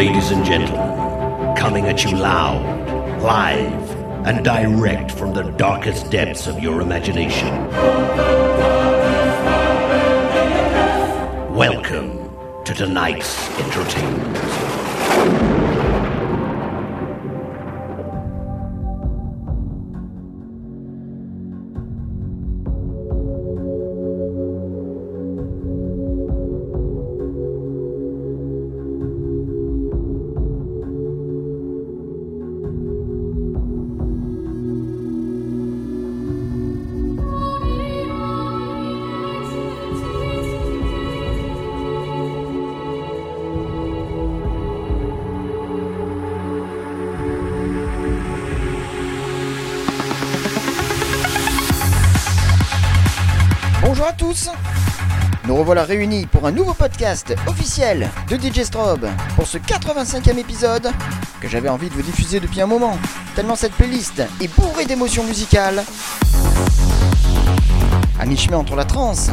ladies and gentlemen, coming at you loud, live, and direct from the darkest depths of your imagination. Welcome to tonight's entertainment. Revoilà réunis pour un nouveau podcast officiel de DJ Strobe pour ce 85e épisode que j'avais envie de vous diffuser depuis un moment, tellement cette playlist est bourrée d'émotions musicales. À mi-chemin entre la trance,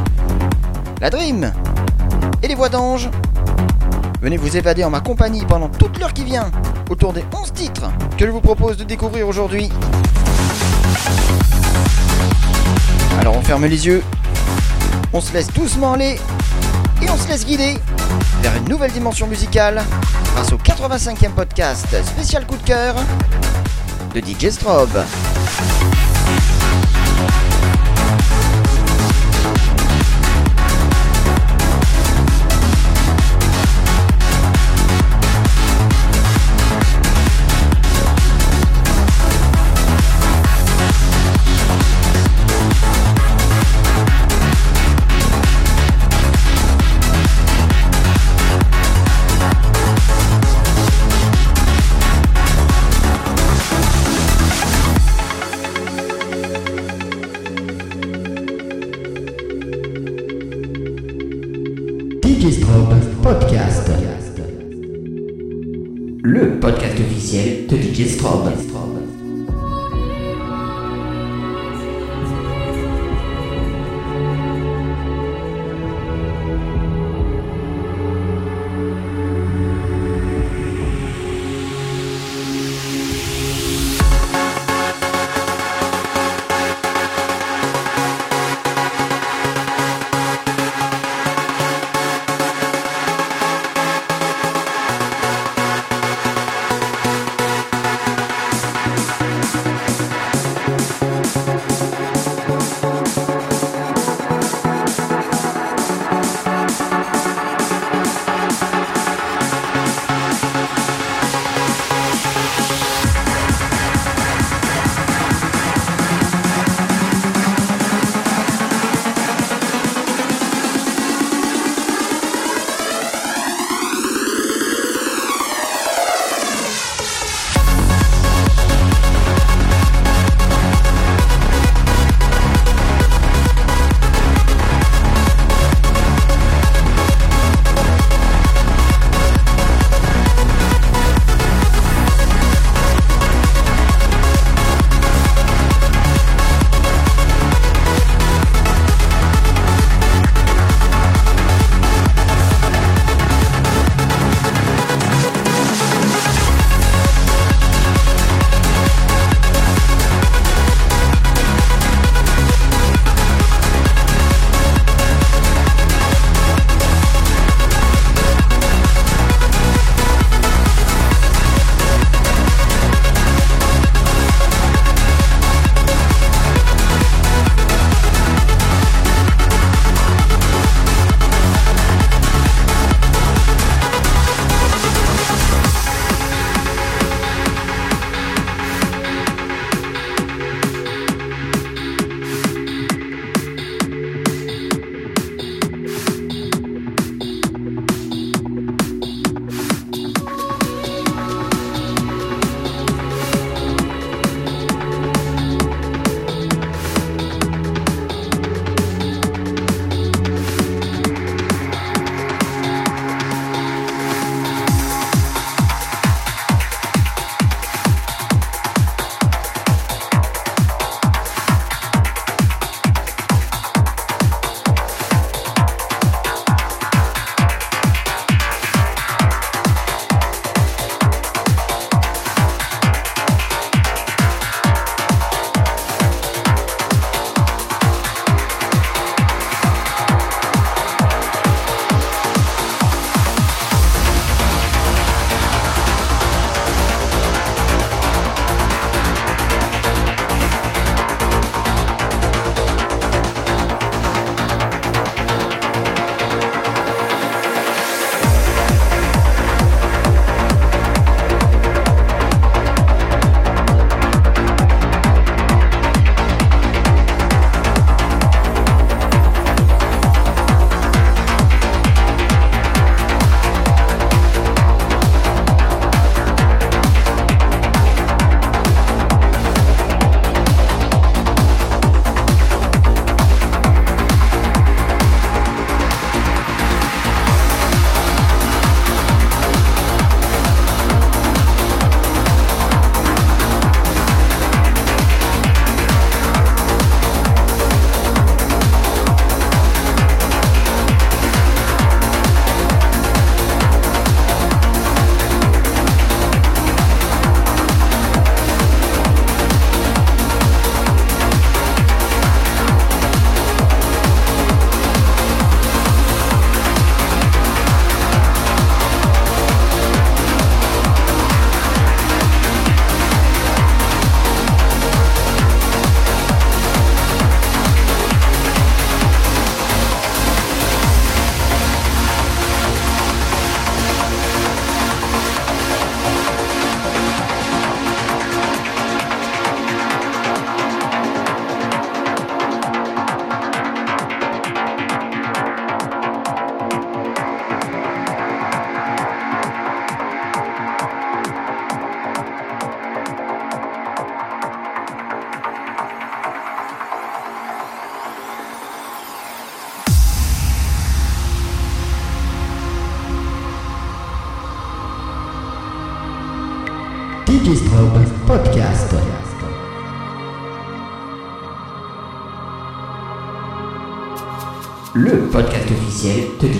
la dream et les voix d'ange, venez vous évader en ma compagnie pendant toute l'heure qui vient autour des 11 titres que je vous propose de découvrir aujourd'hui. Alors on ferme les yeux on se laisse doucement aller et on se laisse guider vers une nouvelle dimension musicale grâce au 85e podcast spécial coup de cœur de DJ Strobe. Podcast officiel de DJ Strobe.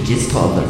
Officiel de Digistrobe.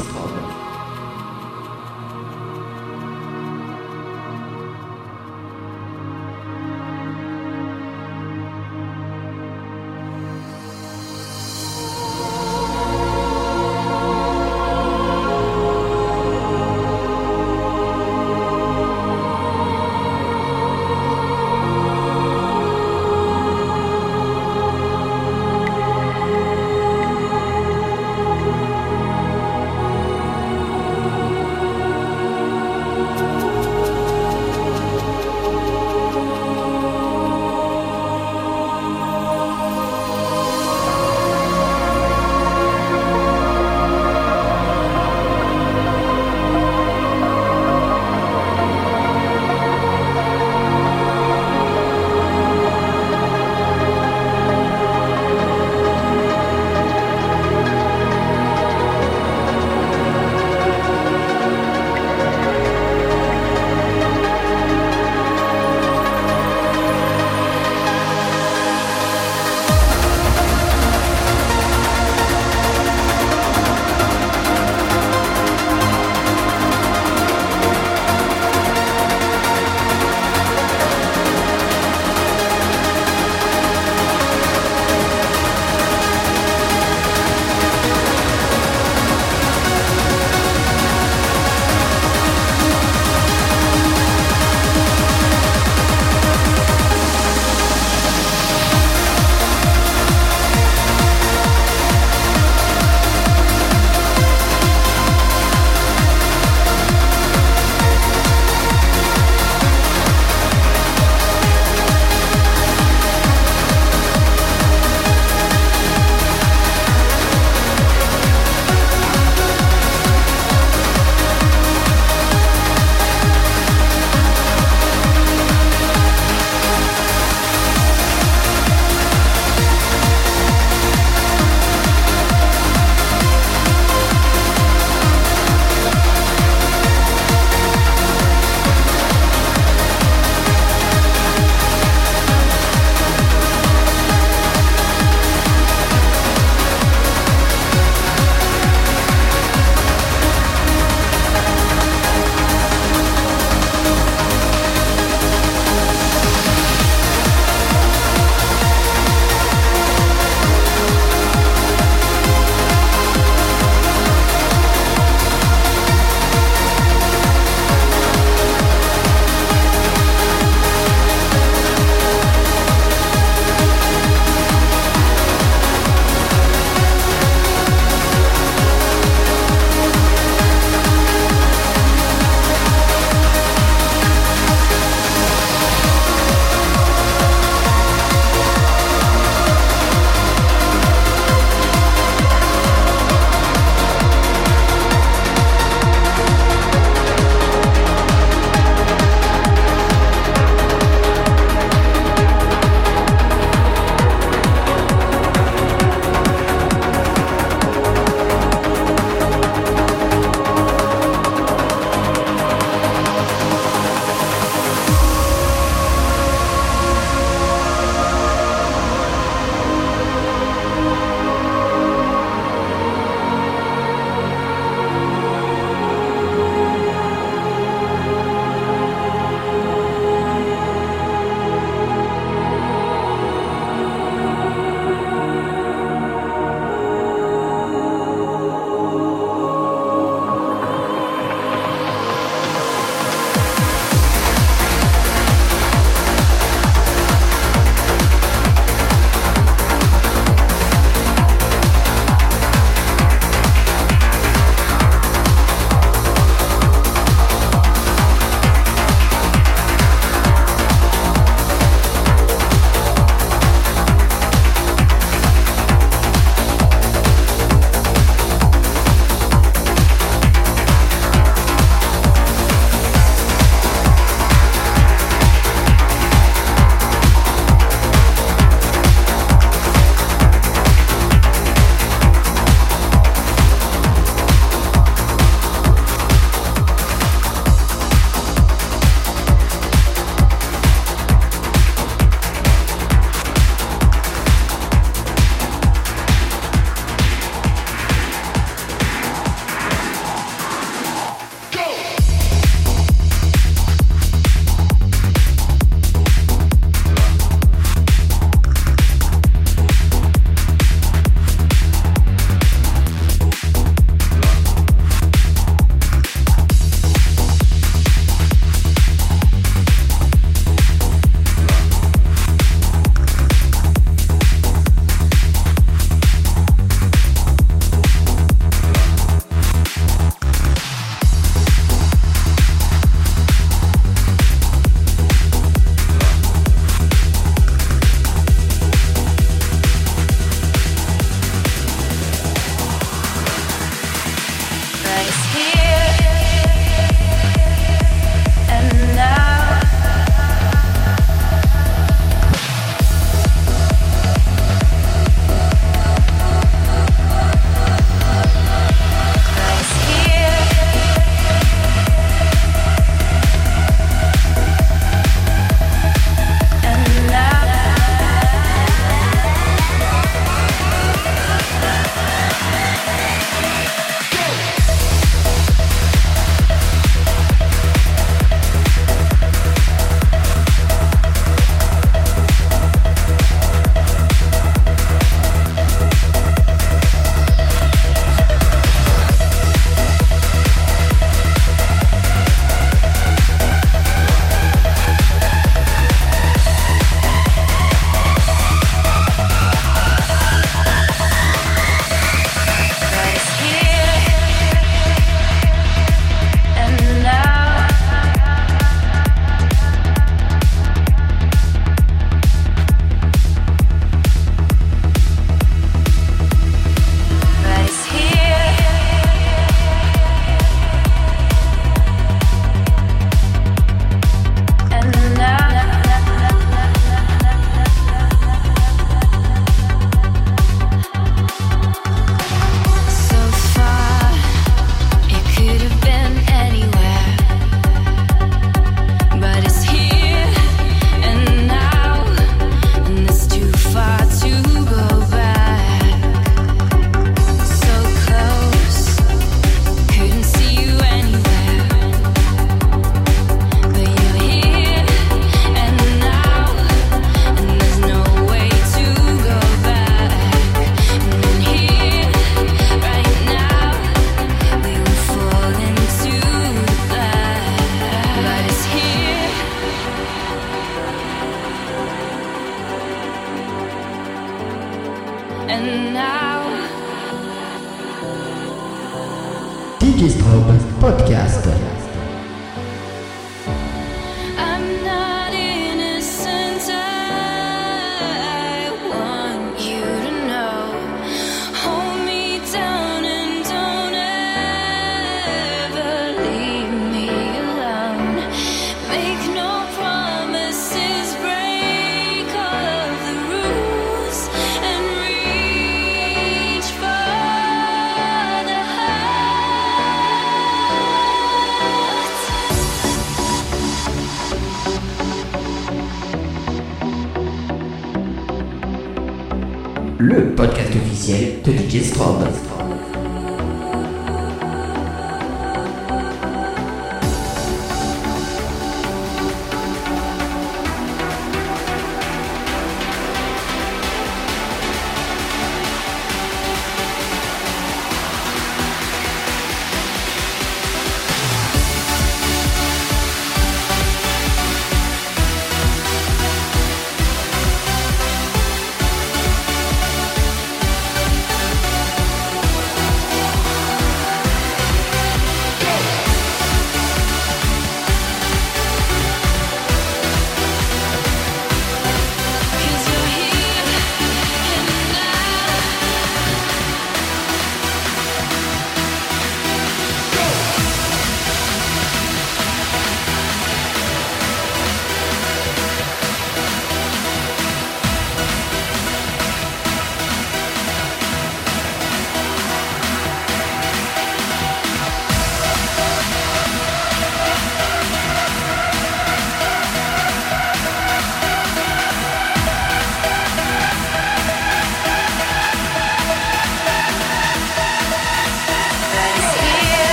officiel de DJ Strobe.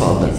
De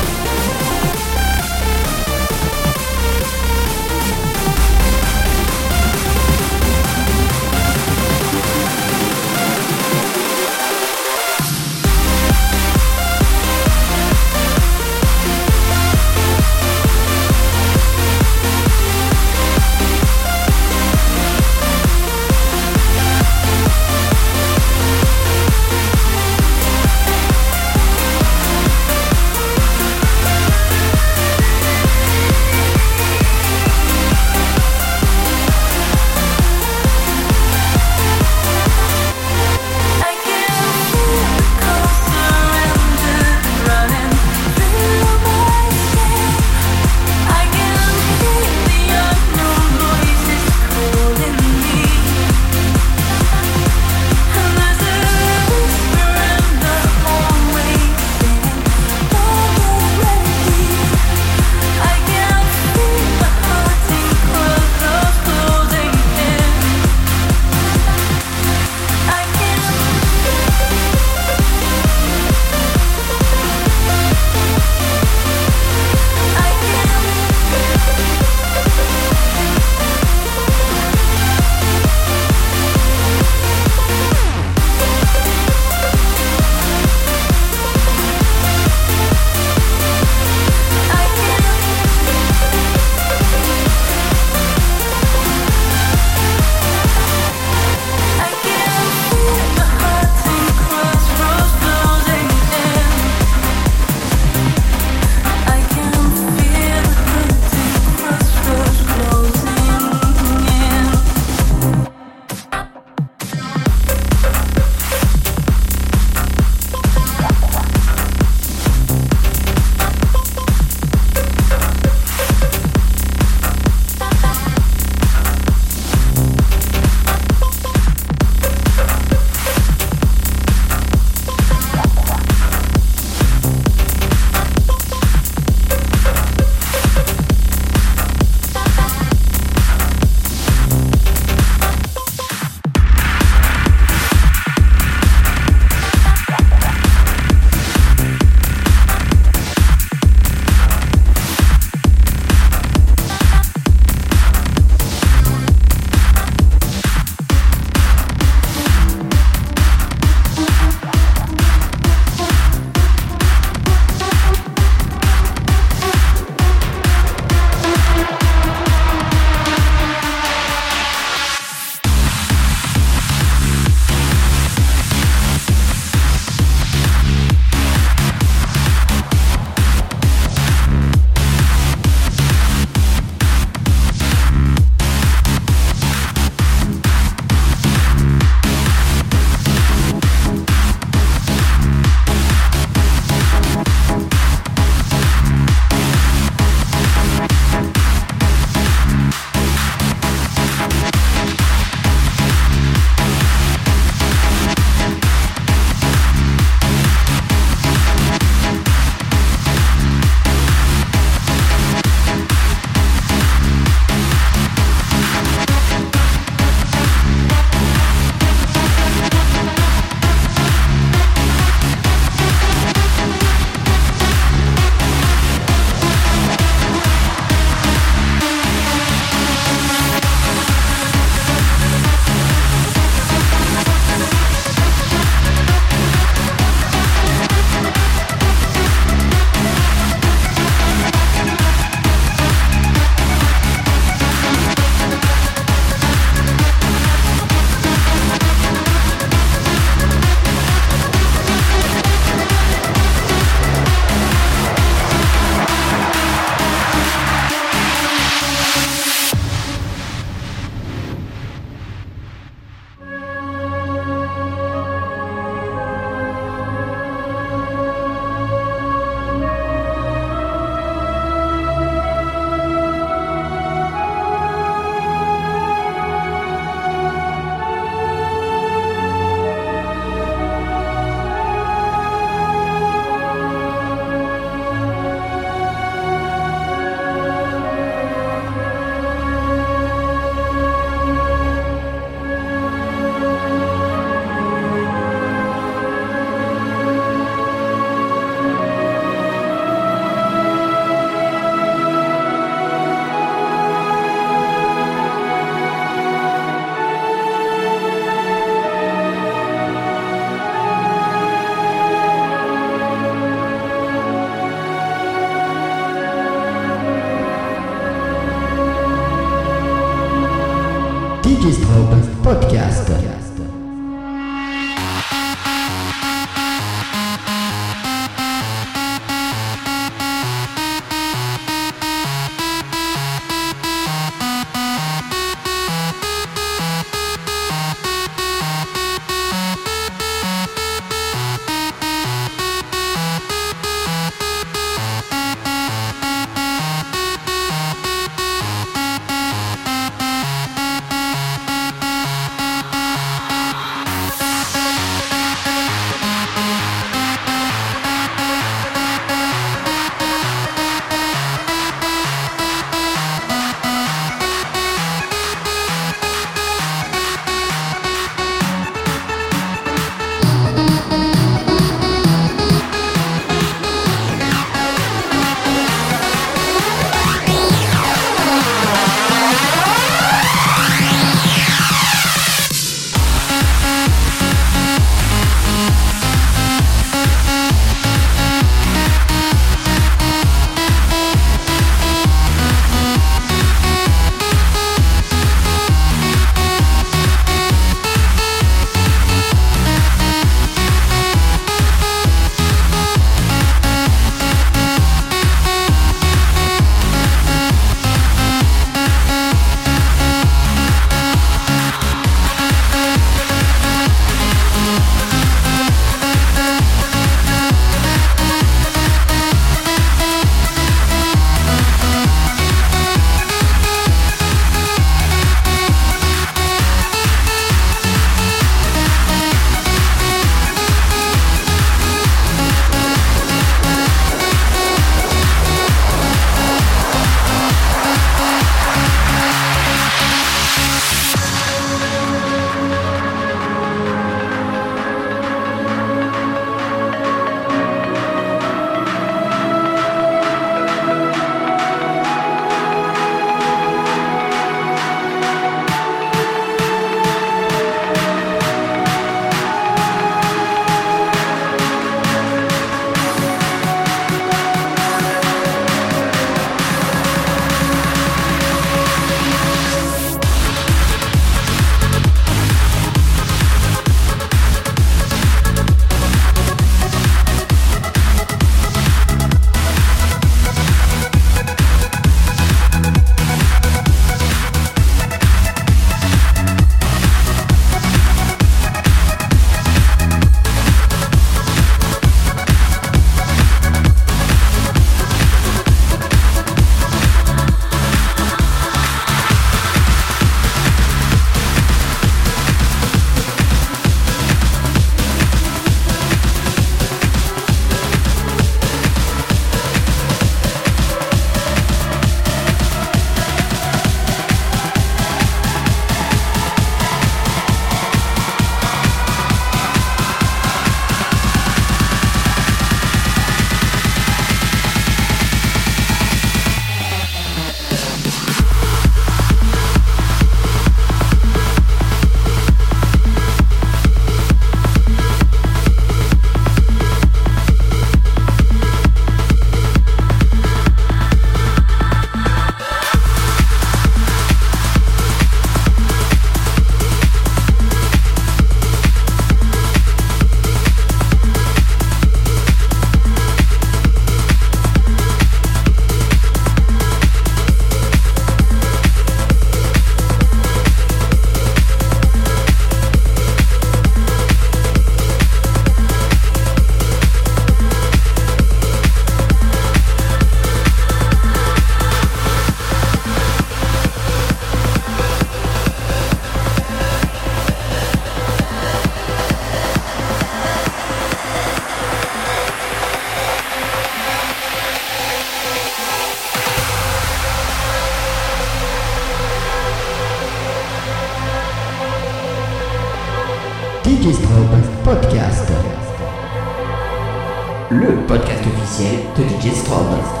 podcast officiel de DJ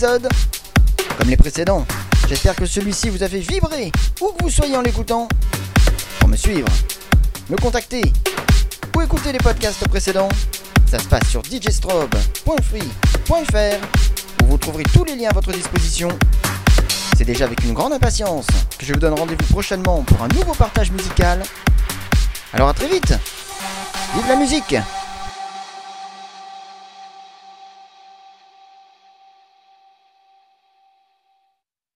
Comme les précédents, j'espère que celui-ci vous a fait vibrer où que vous soyez en l'écoutant. Pour me suivre, me contacter ou écouter les podcasts précédents, ça se passe sur djstrobe.free.fr où vous trouverez tous les liens à votre disposition. C'est déjà avec une grande impatience que je vous donne rendez-vous prochainement pour un nouveau partage musical. Alors à très vite Vive la musique